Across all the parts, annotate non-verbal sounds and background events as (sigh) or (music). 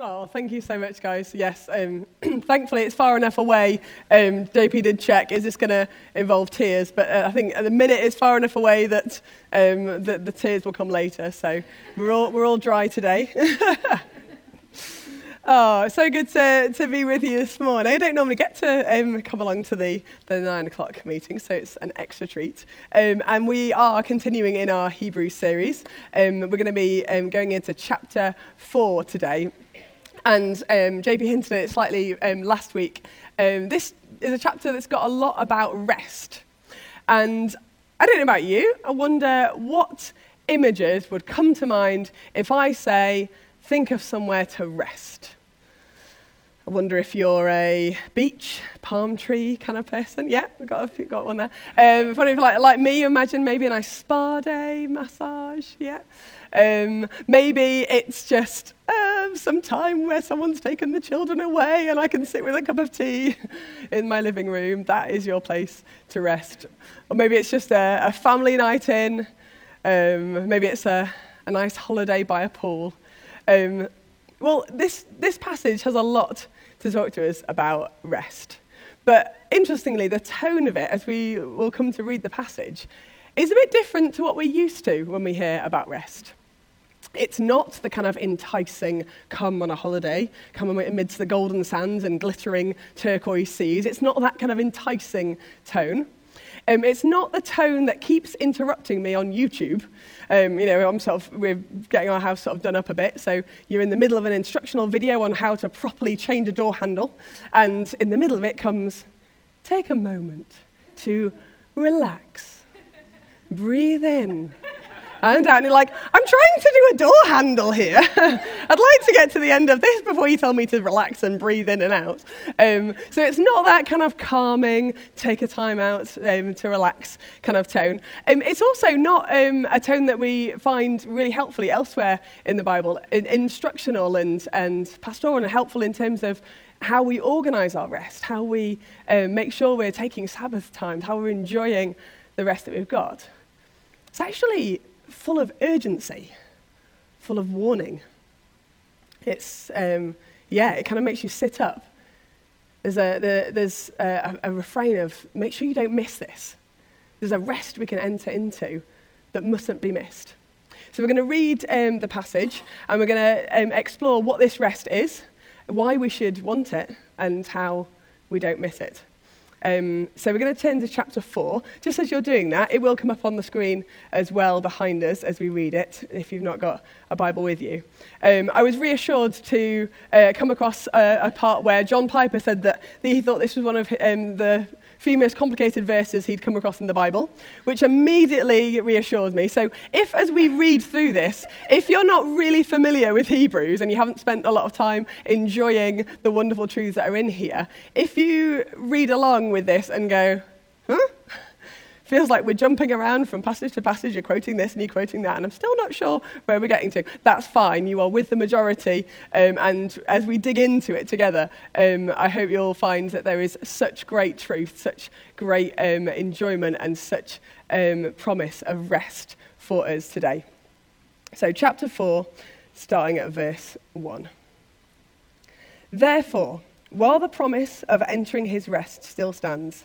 Oh, thank you so much, guys. Yes, um, (clears throat) thankfully it's far enough away. Um, JP did check, is this going to involve tears? But uh, I think at the minute it's far enough away that um, the, the tears will come later. So we're all, we're all dry today. (laughs) oh, so good to, to be with you this morning. I don't normally get to um, come along to the, the nine o'clock meeting, so it's an extra treat. Um, and we are continuing in our Hebrew series. Um, we're going to be going into chapter four today. And um, JP hinted at it slightly um, last week. Um, this is a chapter that's got a lot about rest. And I don't know about you, I wonder what images would come to mind if I say, think of somewhere to rest. I wonder if you're a beach, palm tree kind of person. Yeah, we've got, a, got one there. Um, if like, like me, imagine maybe a nice spa day, massage. Yeah. Um, maybe it's just um, some time where someone's taken the children away and I can sit with a cup of tea (laughs) in my living room. That is your place to rest. Or maybe it's just a, a family night in. Um, maybe it's a, a, nice holiday by a pool. Um, well, this, this passage has a lot to talk to us about rest. But interestingly, the tone of it, as we will come to read the passage, is a bit different to what we're used to when we hear about rest. It's not the kind of enticing come on a holiday, come amidst the golden sands and glittering turquoise seas. It's not that kind of enticing tone. Um, it's not the tone that keeps interrupting me on YouTube. Um, you know, I'm sort of, we're getting our house sort of done up a bit, so you're in the middle of an instructional video on how to properly change a door handle, and in the middle of it comes, take a moment to relax, breathe in, and. You're like, I'm trying to do a door handle here. (laughs) I'd like to get to the end of this before you tell me to relax and breathe in and out. Um, so it's not that kind of calming, take a time out um, to relax kind of tone. Um, it's also not um, a tone that we find really helpfully elsewhere in the Bible. In, instructional and, and pastoral and helpful in terms of how we organize our rest, how we um, make sure we're taking Sabbath times, how we're enjoying the rest that we've got. It's actually full of urgency, full of warning. It's, um, yeah, it kind of makes you sit up. There's, a, the, there's a, a refrain of make sure you don't miss this. There's a rest we can enter into that mustn't be missed. So we're going to read um, the passage and we're going to um, explore what this rest is, why we should want it, and how we don't miss it. Um, so we're going to turn to chapter 4. Just as you're doing that, it will come up on the screen as well behind us as we read it, if you've not got a Bible with you. Um, I was reassured to uh, come across a, a, part where John Piper said that he thought this was one of um, the few most complicated verses he'd come across in the Bible, which immediately reassures me. So, if as we read through this, if you're not really familiar with Hebrews and you haven't spent a lot of time enjoying the wonderful truths that are in here, if you read along with this and go, huh? Feels like we're jumping around from passage to passage. You're quoting this and you're quoting that, and I'm still not sure where we're getting to. That's fine. You are with the majority. Um, and as we dig into it together, um, I hope you'll find that there is such great truth, such great um, enjoyment, and such um, promise of rest for us today. So, chapter 4, starting at verse 1. Therefore, while the promise of entering his rest still stands,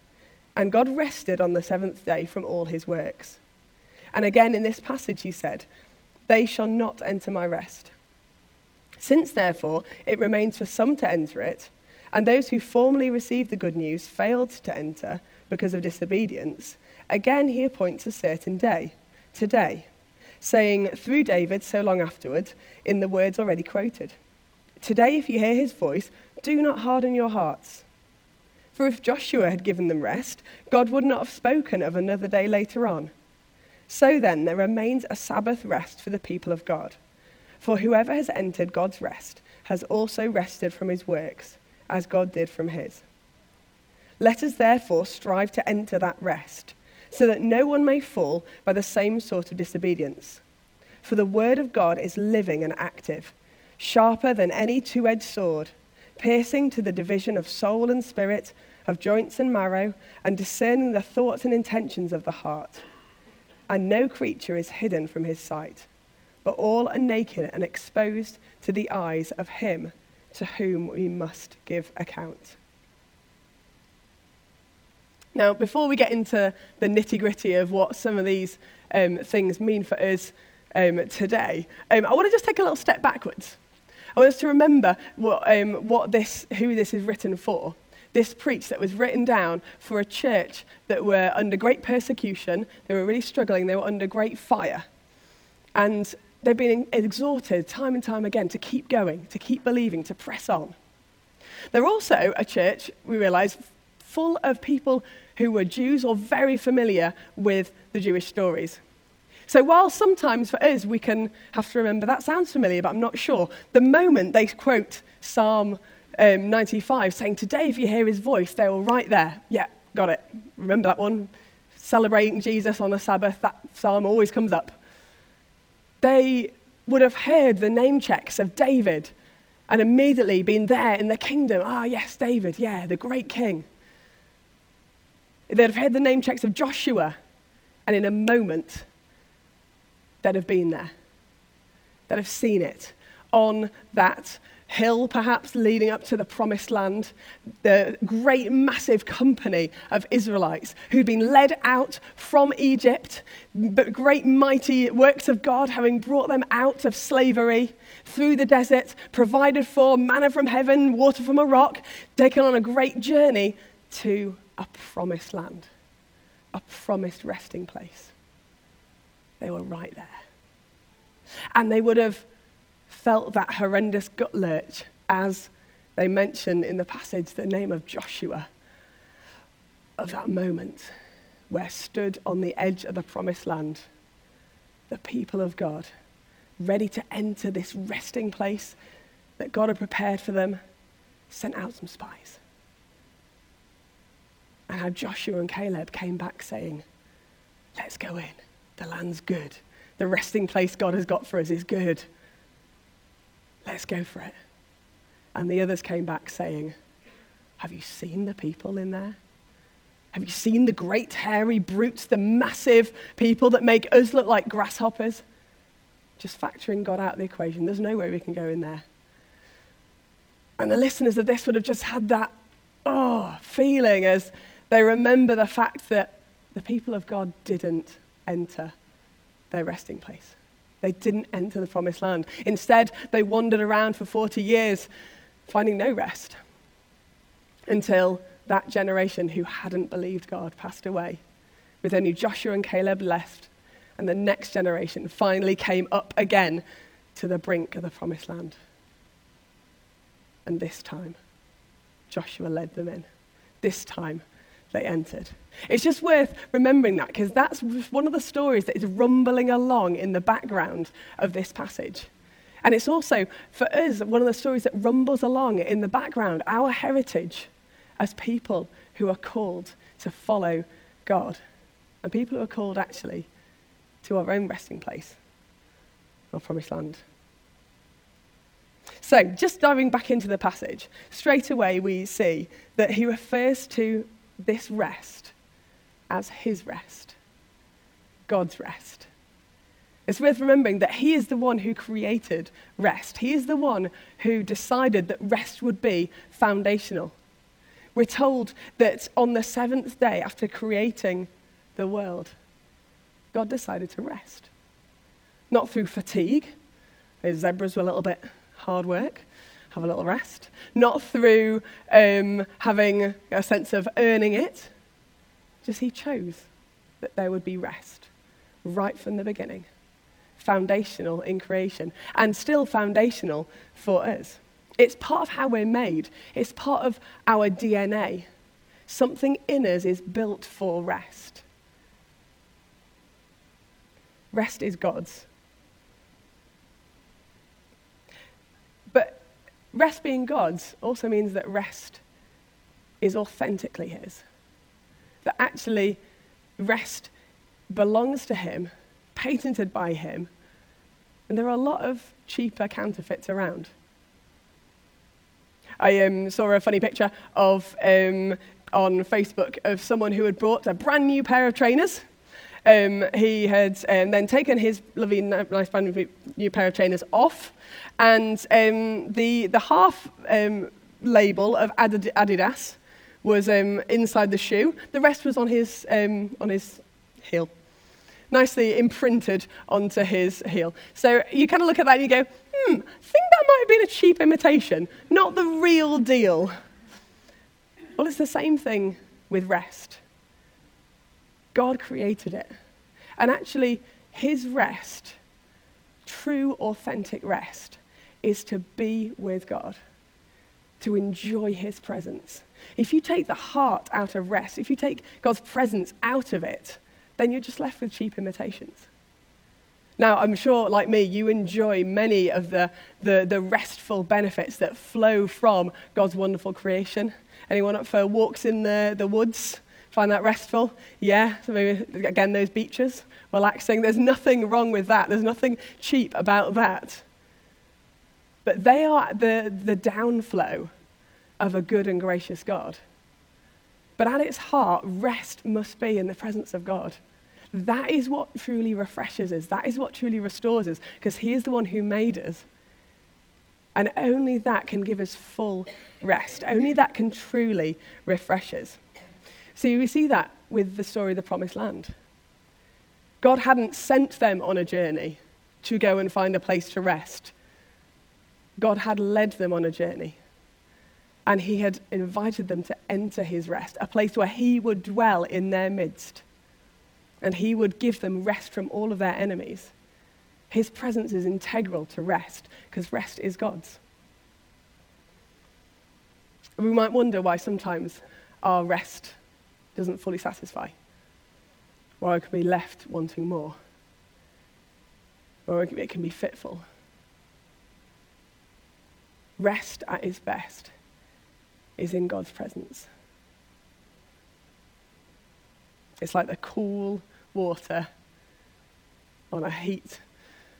And God rested on the seventh day from all his works. And again in this passage, he said, They shall not enter my rest. Since, therefore, it remains for some to enter it, and those who formerly received the good news failed to enter because of disobedience, again he appoints a certain day, today, saying through David so long afterward, in the words already quoted Today, if you hear his voice, do not harden your hearts for if Joshua had given them rest, God would not have spoken of another day later on. So then, there remains a Sabbath rest for the people of God. For whoever has entered God's rest has also rested from his works, as God did from his. Let us therefore strive to enter that rest, so that no one may fall by the same sort of disobedience. For the word of God is living and active, sharper than any two edged sword, piercing to the division of soul and spirit, of joints and marrow, and discerning the thoughts and intentions of the heart. And no creature is hidden from his sight, but all are naked and exposed to the eyes of him to whom we must give account. Now, before we get into the nitty gritty of what some of these um, things mean for us um, today, um, I want to just take a little step backwards. I want us to remember what, um, what this, who this is written for. This preach that was written down for a church that were under great persecution, they were really struggling, they were under great fire. And they've been exhorted time and time again to keep going, to keep believing, to press on. They're also a church, we realize, full of people who were Jews or very familiar with the Jewish stories. So while sometimes for us we can have to remember that sounds familiar, but I'm not sure, the moment they quote Psalm um, 95 saying, Today, if you hear his voice, they were right there. Yeah, got it. Remember that one? Celebrating Jesus on the Sabbath, that psalm always comes up. They would have heard the name checks of David and immediately been there in the kingdom. Ah, yes, David, yeah, the great king. They'd have heard the name checks of Joshua, and in a moment, they'd have been there. They'd have seen it on that hill, perhaps leading up to the promised land, the great, massive company of Israelites who'd been led out from Egypt, but great, mighty works of God, having brought them out of slavery through the desert, provided for manna from heaven, water from a rock, taken on a great journey to a promised land, a promised resting place. They were right there. And they would have felt that horrendous gut lurch as they mention in the passage the name of Joshua, of that moment where stood on the edge of the promised land the people of God, ready to enter this resting place that God had prepared for them, sent out some spies and how Joshua and Caleb came back saying, Let's go in. The land's good. The resting place God has got for us is good. Let's go for it. And the others came back saying, Have you seen the people in there? Have you seen the great hairy brutes, the massive people that make us look like grasshoppers? Just factoring God out of the equation. There's no way we can go in there. And the listeners of this would have just had that, oh, feeling as they remember the fact that the people of God didn't enter their resting place. They didn't enter the promised land. Instead, they wandered around for 40 years, finding no rest until that generation who hadn't believed God passed away, with only Joshua and Caleb left, and the next generation finally came up again to the brink of the promised land. And this time, Joshua led them in. This time, they entered. It's just worth remembering that because that's one of the stories that is rumbling along in the background of this passage. And it's also, for us, one of the stories that rumbles along in the background, our heritage as people who are called to follow God. And people who are called actually to our own resting place, our promised land. So, just diving back into the passage, straight away we see that he refers to this rest as his rest, God's rest. It's worth remembering that he is the one who created rest. He is the one who decided that rest would be foundational. We're told that on the seventh day after creating the world, God decided to rest. Not through fatigue, his zebras were a little bit hard work, have a little rest, not through um, having a sense of earning it. Just He chose that there would be rest right from the beginning, foundational in creation, and still foundational for us. It's part of how we're made, it's part of our DNA. Something in us is built for rest. Rest is God's. Rest being God's also means that rest is authentically His. That actually rest belongs to Him, patented by Him, and there are a lot of cheaper counterfeits around. I um, saw a funny picture of um, on Facebook of someone who had brought a brand new pair of trainers. Um, he had um, then taken his lovely, nice brand new pair of trainers off, and um, the, the half um, label of Adidas was um, inside the shoe. The rest was on his, on his heel nicely imprinted onto his heel. So you kind of look at that and you go, hmm, I think that might have been a cheap imitation, not the real deal. Well, it's the same thing with rest. God created it. And actually, his rest, true, authentic rest, is to be with God, to enjoy his presence. If you take the heart out of rest, if you take God's presence out of it, then you're just left with cheap imitations. Now, I'm sure, like me, you enjoy many of the, the, the, restful benefits that flow from God's wonderful creation. Anyone up for walks in the, the woods? Find that restful? Yeah, so maybe, again, those beaches, relaxing. There's nothing wrong with that. There's nothing cheap about that. But they are the, the downflow of a good and gracious God. But at its heart, rest must be in the presence of God. That is what truly refreshes us. That is what truly restores us, because He is the one who made us. And only that can give us full rest. Only that can truly refresh us. So we see that with the story of the promised land. God hadn't sent them on a journey to go and find a place to rest. God had led them on a journey. And he had invited them to enter his rest, a place where he would dwell in their midst. And he would give them rest from all of their enemies. His presence is integral to rest, because rest is God's. We might wonder why sometimes our rest doesn't fully satisfy, or it can be left wanting more, or it can be fitful. Rest at its best is in God's presence. It's like the cool water on a heat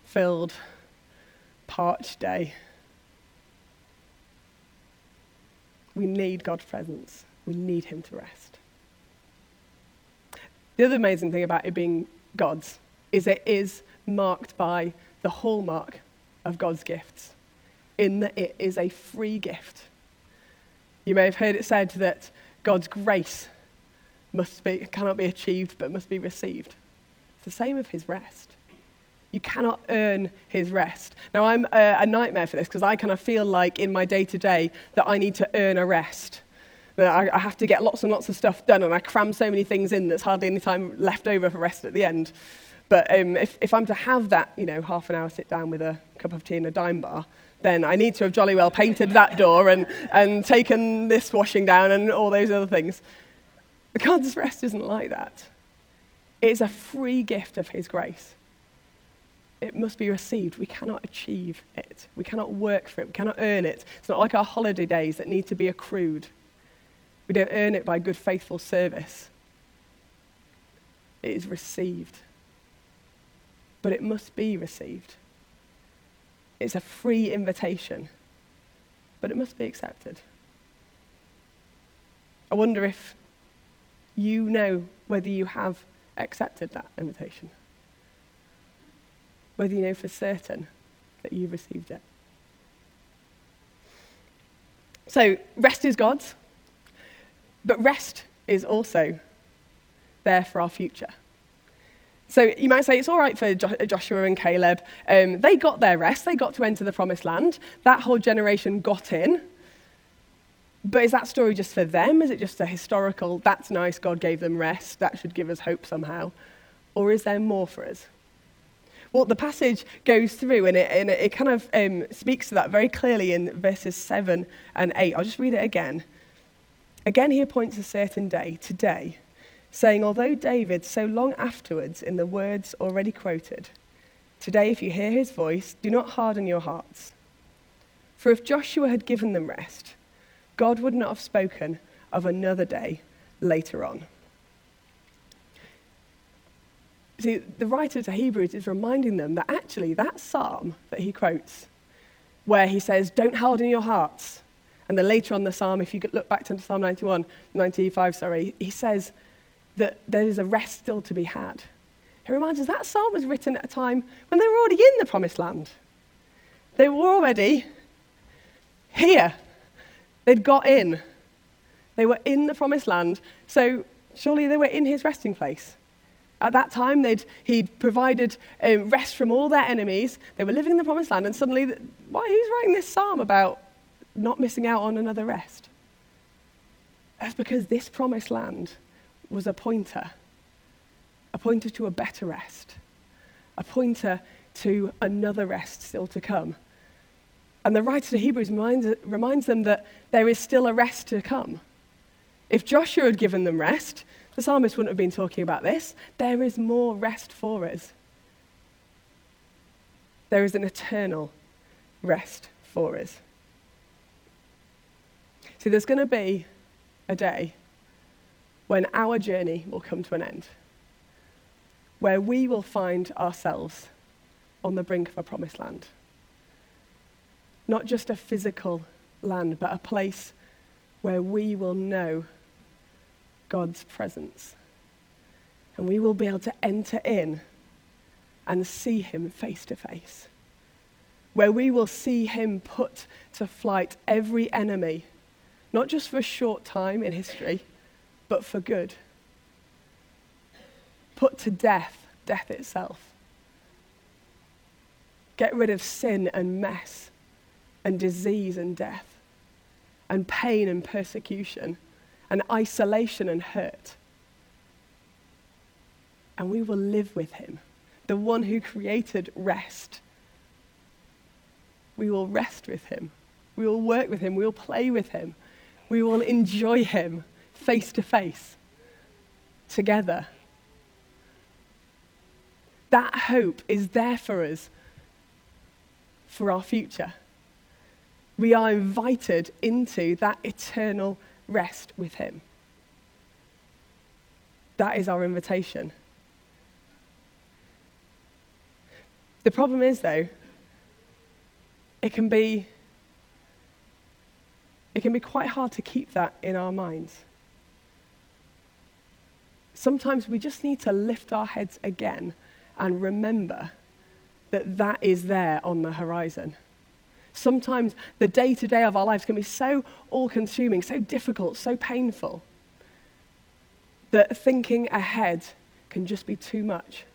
filled, parched day. We need God's presence. We need Him to rest. The other amazing thing about it being God's is it is marked by the hallmark of God's gifts, in that it is a free gift. You may have heard it said that God's grace must be, cannot be achieved but must be received. It's the same of his rest. You cannot earn his rest. Now, I'm a, a nightmare for this because I kind of feel like in my day to day that I need to earn a rest. I, I have to get lots and lots of stuff done, and I cram so many things in there's hardly any time left over for rest at the end. But um, if, if I'm to have that, you know, half an hour sit down with a cup of tea and a dime bar, then I need to have jolly well painted that door and, and taken this washing down and all those other things. God's rest isn't like that. It's a free gift of His grace. It must be received. We cannot achieve it. We cannot work for it. We cannot earn it. It's not like our holiday days that need to be accrued. We don't earn it by good, faithful service. It is received. But it must be received. It's a free invitation, but it must be accepted. I wonder if you know whether you have accepted that invitation, whether you know for certain that you've received it. So, rest is God's. But rest is also there for our future. So you might say it's all right for Joshua and Caleb. Um, they got their rest, they got to enter the promised land. That whole generation got in. But is that story just for them? Is it just a historical, that's nice, God gave them rest, that should give us hope somehow? Or is there more for us? Well, the passage goes through and it, and it kind of um, speaks to that very clearly in verses 7 and 8. I'll just read it again. Again, he appoints a certain day, today, saying, Although David, so long afterwards, in the words already quoted, Today, if you hear his voice, do not harden your hearts. For if Joshua had given them rest, God would not have spoken of another day later on. See, the writer to Hebrews is reminding them that actually that psalm that he quotes, where he says, Don't harden your hearts. And then later on the psalm, if you look back to Psalm 91, 95, sorry, he says that there is a rest still to be had. He reminds us that psalm was written at a time when they were already in the promised land. They were already here. They'd got in. They were in the promised land, so surely they were in his resting place. At that time, he'd provided um, rest from all their enemies. They were living in the promised land, and suddenly, why, who's writing this psalm about not missing out on another rest? That's because this promised land was a pointer, a pointer to a better rest, a pointer to another rest still to come. And the writer to Hebrews reminds, reminds them that there is still a rest to come. If Joshua had given them rest, the psalmist wouldn't have been talking about this. There is more rest for us. There is an eternal rest for us. See, there's going to be a day when our journey will come to an end, where we will find ourselves on the brink of a promised land not just a physical land, but a place where we will know God's presence. And we will be able to enter in and see Him face to face. Where we will see Him put to flight every enemy, not just for a short time in history, but for good. Put to death, death itself. Get rid of sin and mess and disease and death, and pain and persecution, and isolation and hurt. And we will live with him, the one who created rest. We will rest with him. We will work with him. We will play with him. We will enjoy him face to face, together. That hope is there for us for our future we are invited into that eternal rest with Him. That is our invitation. The problem is, though, it can be it can be quite hard to keep that in our minds. Sometimes we just need to lift our heads again and remember that that is there on the horizon. Sometimes the day to day of our lives can be so all consuming, so difficult, so painful, that thinking ahead can just be too much.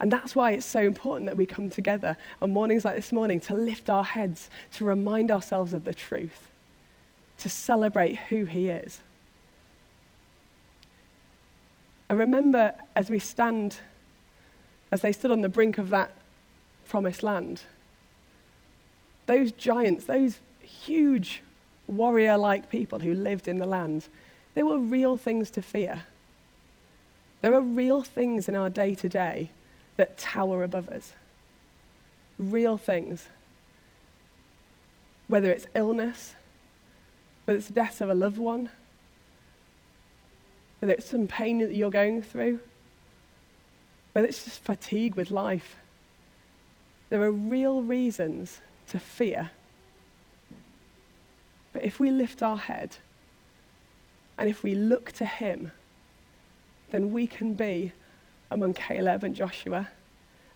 And that's why it's so important that we come together on mornings like this morning to lift our heads, to remind ourselves of the truth, to celebrate who He is. I remember as we stand, as they stood on the brink of that promised land, those giants, those huge warrior like people who lived in the land, they were real things to fear. There are real things in our day to day that tower above us. Real things. Whether it's illness, whether it's the death of a loved one, whether it's some pain that you're going through, whether it's just fatigue with life. There are real reasons to fear. But if we lift our head and if we look to Him, then we can be among Caleb and Joshua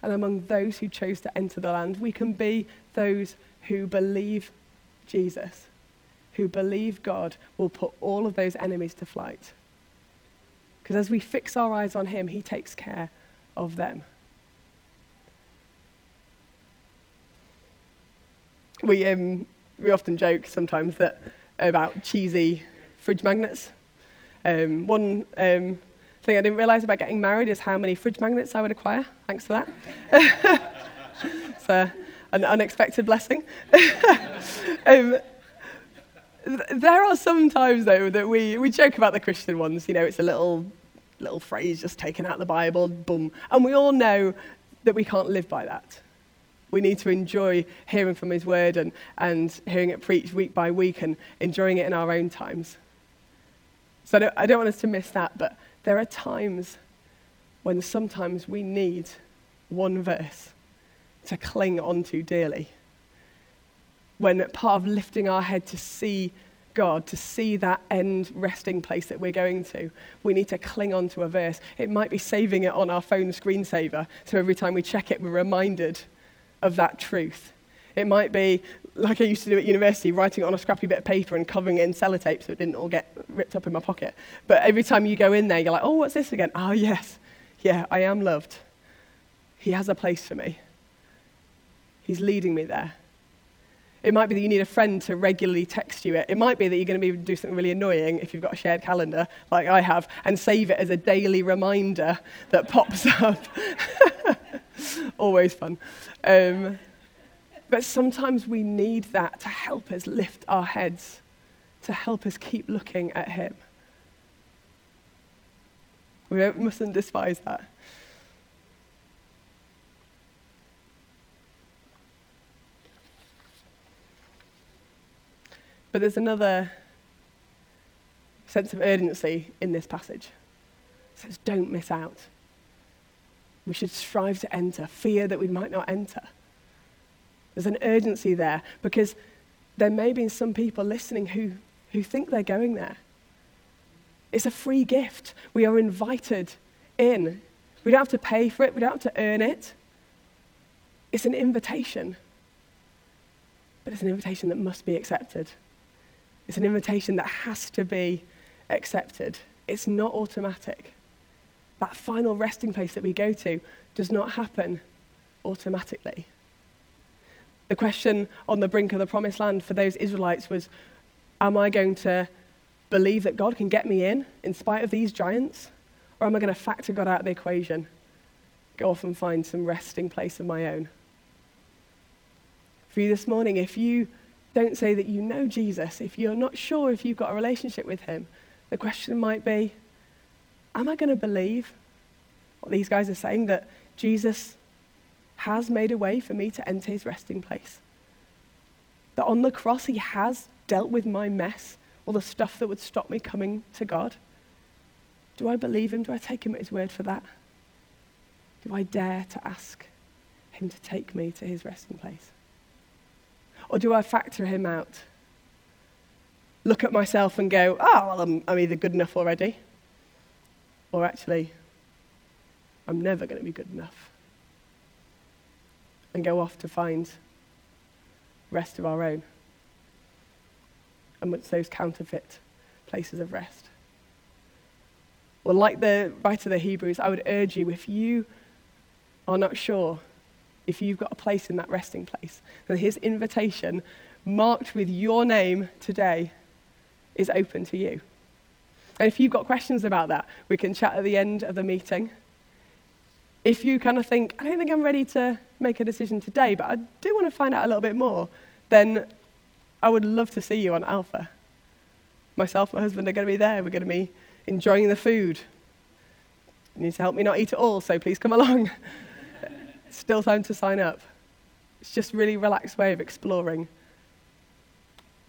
and among those who chose to enter the land. We can be those who believe Jesus, who believe God will put all of those enemies to flight. Because as we fix our eyes on Him, He takes care of them. we, um, we often joke sometimes that about cheesy fridge magnets. Um, one um, thing I didn't realise about getting married is how many fridge magnets I would acquire. Thanks for that. (laughs) it's an unexpected blessing. (laughs) um, there are some times, though, that we, we joke about the Christian ones. You know, it's a little, little phrase just taken out of the Bible, boom. And we all know that we can't live by that. We need to enjoy hearing from His Word and, and hearing it preached week by week and enjoying it in our own times. So I don't, I don't want us to miss that, but there are times when sometimes we need one verse to cling onto dearly. When part of lifting our head to see God, to see that end resting place that we're going to, we need to cling on to a verse. It might be saving it on our phone screensaver, so every time we check it, we're reminded of that truth. It might be, like I used to do at university, writing it on a scrappy bit of paper and covering it in sellotape so it didn't all get ripped up in my pocket. But every time you go in there, you're like, oh, what's this again? Oh, yes. Yeah, I am loved. He has a place for me. He's leading me there. It might be that you need a friend to regularly text you it. It might be that you're going to be do something really annoying if you've got a shared calendar like I have and save it as a daily reminder that pops (laughs) up. Always fun. Um, but sometimes we need that to help us lift our heads, to help us keep looking at Him. We mustn't despise that. But there's another sense of urgency in this passage. It says, don't miss out. We should strive to enter, fear that we might not enter. There's an urgency there because there may be some people listening who, who think they're going there. It's a free gift. We are invited in. We don't have to pay for it, we don't have to earn it. It's an invitation. But it's an invitation that must be accepted. It's an invitation that has to be accepted. It's not automatic. That final resting place that we go to does not happen automatically. The question on the brink of the promised land for those Israelites was Am I going to believe that God can get me in in spite of these giants? Or am I going to factor God out of the equation? Go off and find some resting place of my own. For you this morning, if you don't say that you know Jesus. If you're not sure if you've got a relationship with him, the question might be Am I going to believe what these guys are saying that Jesus has made a way for me to enter his resting place? That on the cross he has dealt with my mess, all the stuff that would stop me coming to God? Do I believe him? Do I take him at his word for that? Do I dare to ask him to take me to his resting place? Or do I factor him out? Look at myself and go, oh, well, I'm, I'm either good enough already, or actually, I'm never going to be good enough. And go off to find rest of our own amongst those counterfeit places of rest. Well, like the writer of the Hebrews, I would urge you if you are not sure if you've got a place in that resting place. And his invitation, marked with your name today, is open to you. And if you've got questions about that, we can chat at the end of the meeting. If you kind of think, I don't think I'm ready to make a decision today, but I do want to find out a little bit more, then I would love to see you on Alpha. Myself and my husband are going to be there. We're going to be enjoying the food. You need to help me not eat it all, so please come along. (laughs) still time to sign up. It's just really relaxed way of exploring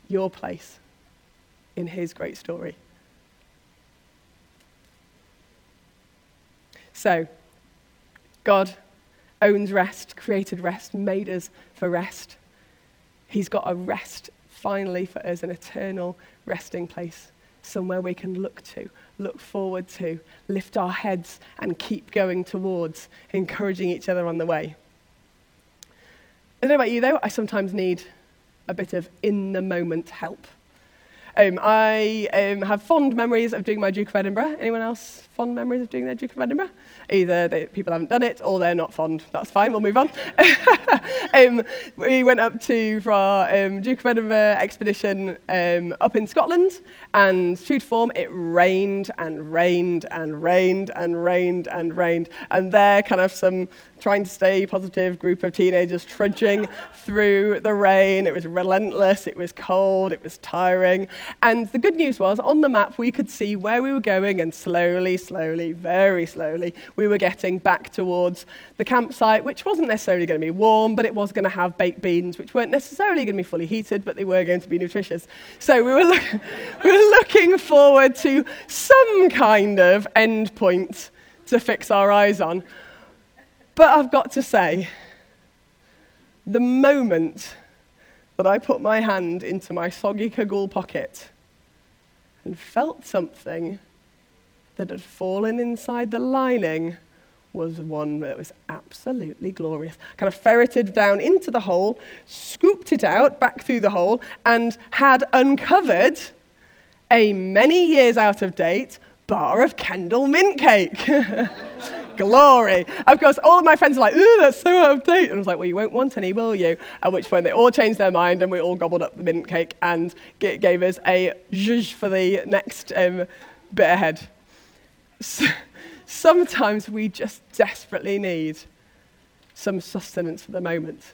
your place in his great story. So, God owns rest, created rest, made us for rest. He's got a rest finally for us, an eternal resting place, somewhere we can look to, look forward to, lift our heads, and keep going towards, encouraging each other on the way. I don't know about you, though, I sometimes need a bit of in the moment help. Um, I um, have fond memories of doing my Duke of Edinburgh. Anyone else fond memories of doing their Duke of Edinburgh? Either they, people haven't done it or they're not fond. That's fine, we'll move on. (laughs) um, we went up to, for our um, Duke of Edinburgh expedition um, up in Scotland, and true to form, it rained and rained and rained and rained and rained. And there, kind of some trying to stay positive group of teenagers trudging through the rain. It was relentless, it was cold, it was tiring. And the good news was, on the map, we could see where we were going, and slowly, slowly, very slowly, we were getting back towards the campsite, which wasn't necessarily going to be warm, but it was going to have baked beans, which weren't necessarily going to be fully heated, but they were going to be nutritious. So we were, look- we were looking forward to some kind of end point to fix our eyes on. But I've got to say, the moment that I put my hand into my soggy cagoule pocket and felt something that had fallen inside the lining was one that was absolutely glorious. Kind of ferreted down into the hole, scooped it out back through the hole, and had uncovered a many years out of date bar of Kendal mint cake. (laughs) Glory. Of course, all of my friends are like, ooh, that's so out of date. And I was like, well, you won't want any, will you? At which point they all changed their mind and we all gobbled up the mint cake and gave us a zhuzh for the next um, bit ahead. So, sometimes we just desperately need some sustenance for the moment.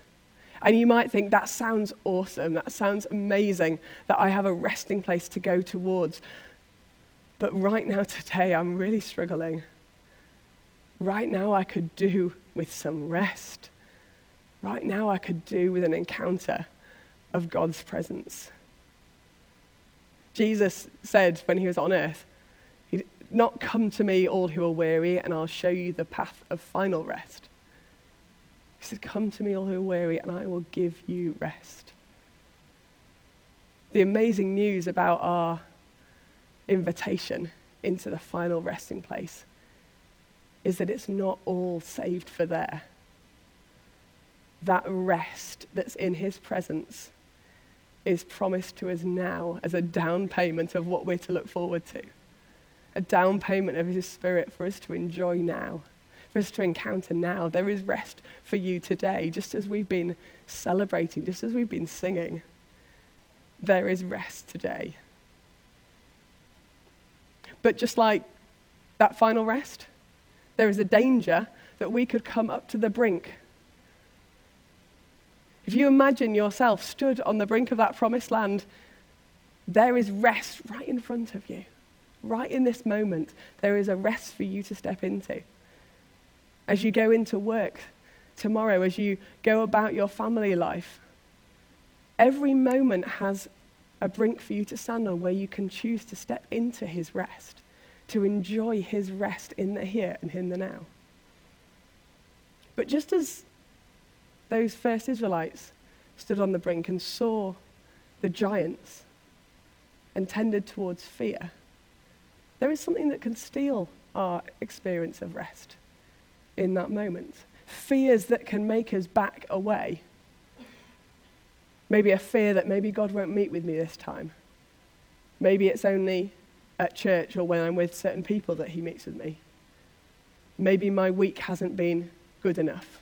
And you might think, that sounds awesome. That sounds amazing that I have a resting place to go towards. But right now, today, I'm really struggling. Right now, I could do with some rest. Right now, I could do with an encounter of God's presence. Jesus said when he was on earth, not come to me, all who are weary, and I'll show you the path of final rest. He said, Come to me, all who are weary, and I will give you rest. The amazing news about our invitation into the final resting place is that it's not all saved for there. That rest that's in his presence is promised to us now as a down payment of what we're to look forward to. A down payment of his spirit for us to enjoy now, for us to encounter now. There is rest for you today, just as we've been celebrating, just as we've been singing. There is rest today. But just like that final rest, there is a danger that we could come up to the brink. If you imagine yourself stood on the brink of that promised land, there is rest right in front of you. Right in this moment, there is a rest for you to step into. As you go into work tomorrow, as you go about your family life, every moment has a brink for you to stand on where you can choose to step into his rest, to enjoy his rest in the here and in the now. But just as those first Israelites stood on the brink and saw the giants and tended towards fear, there is something that can steal our experience of rest in that moment. Fears that can make us back away Maybe a fear that maybe God won't meet with me this time. Maybe it's only at church or when I'm with certain people that He meets with me. Maybe my week hasn't been good enough,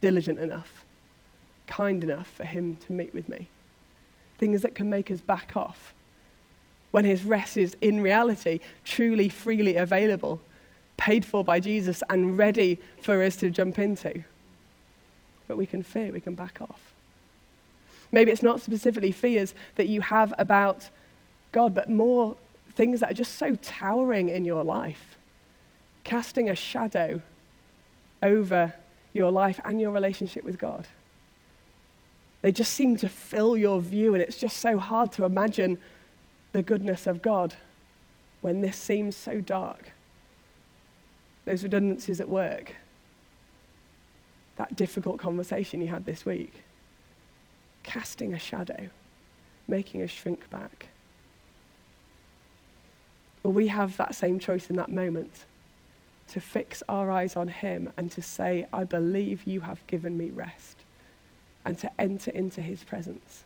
diligent enough, kind enough for Him to meet with me. Things that can make us back off when His rest is in reality truly freely available, paid for by Jesus, and ready for us to jump into. But we can fear, we can back off. Maybe it's not specifically fears that you have about God, but more things that are just so towering in your life, casting a shadow over your life and your relationship with God. They just seem to fill your view, and it's just so hard to imagine the goodness of God when this seems so dark. Those redundancies at work, that difficult conversation you had this week casting a shadow, making us shrink back. Or we have that same choice in that moment to fix our eyes on Him and to say, I believe you have given me rest, and to enter into His presence.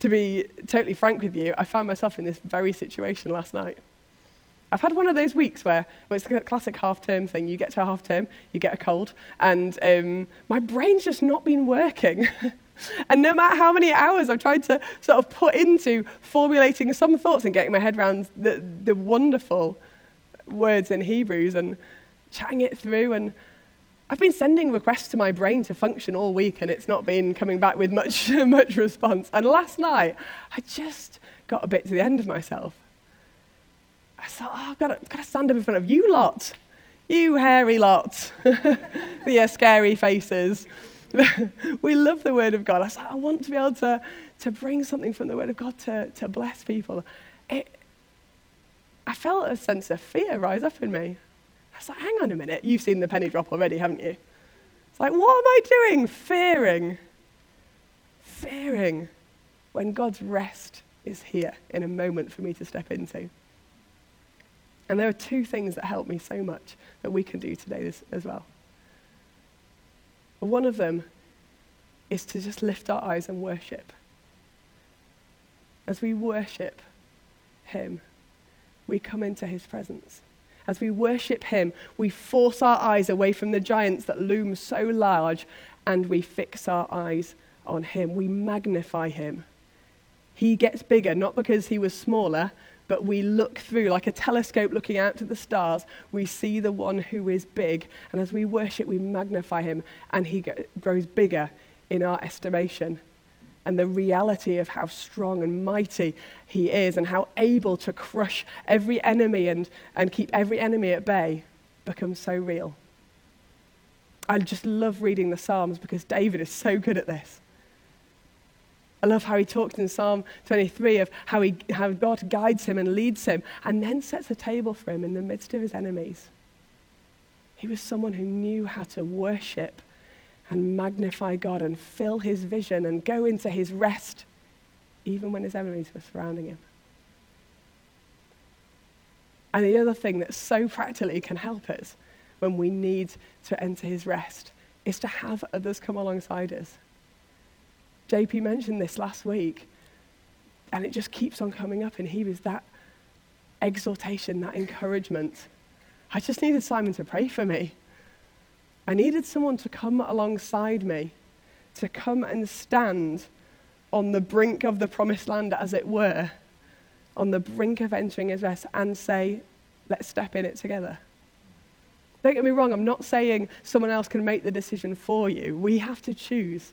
To be totally frank with you, I found myself in this very situation last night. I've had one of those weeks where well, it's the classic half term thing. You get to a half term, you get a cold, and um, my brain's just not been working. (laughs) and no matter how many hours I've tried to sort of put into formulating some thoughts and getting my head around the, the wonderful words in Hebrews and chatting it through, and I've been sending requests to my brain to function all week and it's not been coming back with much, (laughs) much response. And last night, I just got a bit to the end of myself. I thought, oh, I've got to, got to stand up in front of you lot. You hairy lot. (laughs) the scary faces. (laughs) we love the Word of God. I said, I want to be able to, to bring something from the Word of God to, to bless people. It, I felt a sense of fear rise up in me. I was like, hang on a minute, you've seen the penny drop already, haven't you? It's like, what am I doing? Fearing. Fearing when God's rest is here in a moment for me to step into. And there are two things that help me so much that we can do today as well. One of them is to just lift our eyes and worship. As we worship Him, we come into His presence. As we worship Him, we force our eyes away from the giants that loom so large and we fix our eyes on Him. We magnify Him. He gets bigger, not because He was smaller, but we look through, like a telescope looking out to the stars, we see the one who is big. And as we worship, we magnify him, and he grows bigger in our estimation. And the reality of how strong and mighty he is, and how able to crush every enemy and, and keep every enemy at bay, becomes so real. I just love reading the Psalms because David is so good at this. I love how he talks in Psalm 23 of how, he, how God guides him and leads him and then sets a table for him in the midst of his enemies. He was someone who knew how to worship and magnify God and fill his vision and go into his rest even when his enemies were surrounding him. And the other thing that so practically can help us when we need to enter his rest is to have others come alongside us. JP mentioned this last week, and it just keeps on coming up in Hebrews that exhortation, that encouragement. I just needed Simon to pray for me. I needed someone to come alongside me, to come and stand on the brink of the promised land, as it were, on the brink of entering his rest, and say, let's step in it together. Don't get me wrong, I'm not saying someone else can make the decision for you. We have to choose.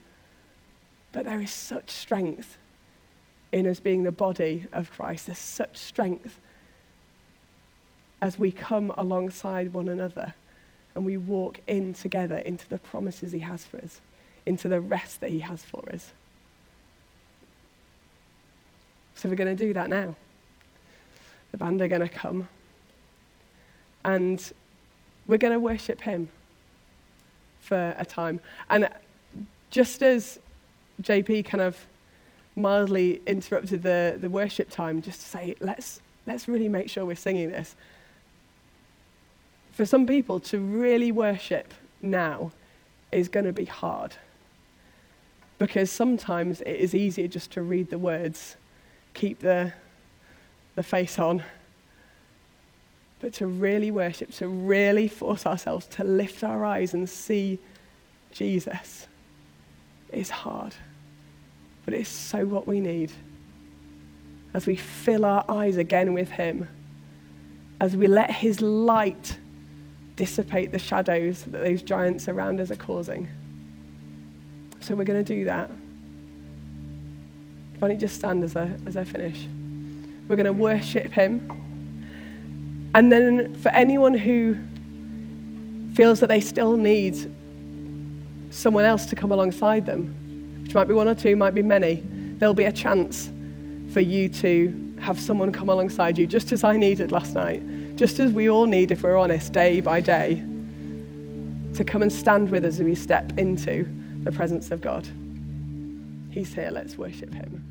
But there is such strength in us being the body of Christ. There's such strength as we come alongside one another and we walk in together into the promises He has for us, into the rest that He has for us. So we're going to do that now. The band are going to come and we're going to worship Him for a time. And just as JP kind of mildly interrupted the, the worship time just to say, let's, let's really make sure we're singing this. For some people, to really worship now is going to be hard. Because sometimes it is easier just to read the words, keep the, the face on. But to really worship, to really force ourselves to lift our eyes and see Jesus is hard but it's so what we need. As we fill our eyes again with Him, as we let His light dissipate the shadows that those giants around us are causing. So we're going to do that. Why don't you just stand as I, as I finish? We're going to worship Him. And then for anyone who feels that they still need someone else to come alongside them, which might be one or two, might be many, there'll be a chance for you to have someone come alongside you, just as I needed last night, just as we all need, if we're honest, day by day, to come and stand with us as we step into the presence of God. He's here, let's worship him.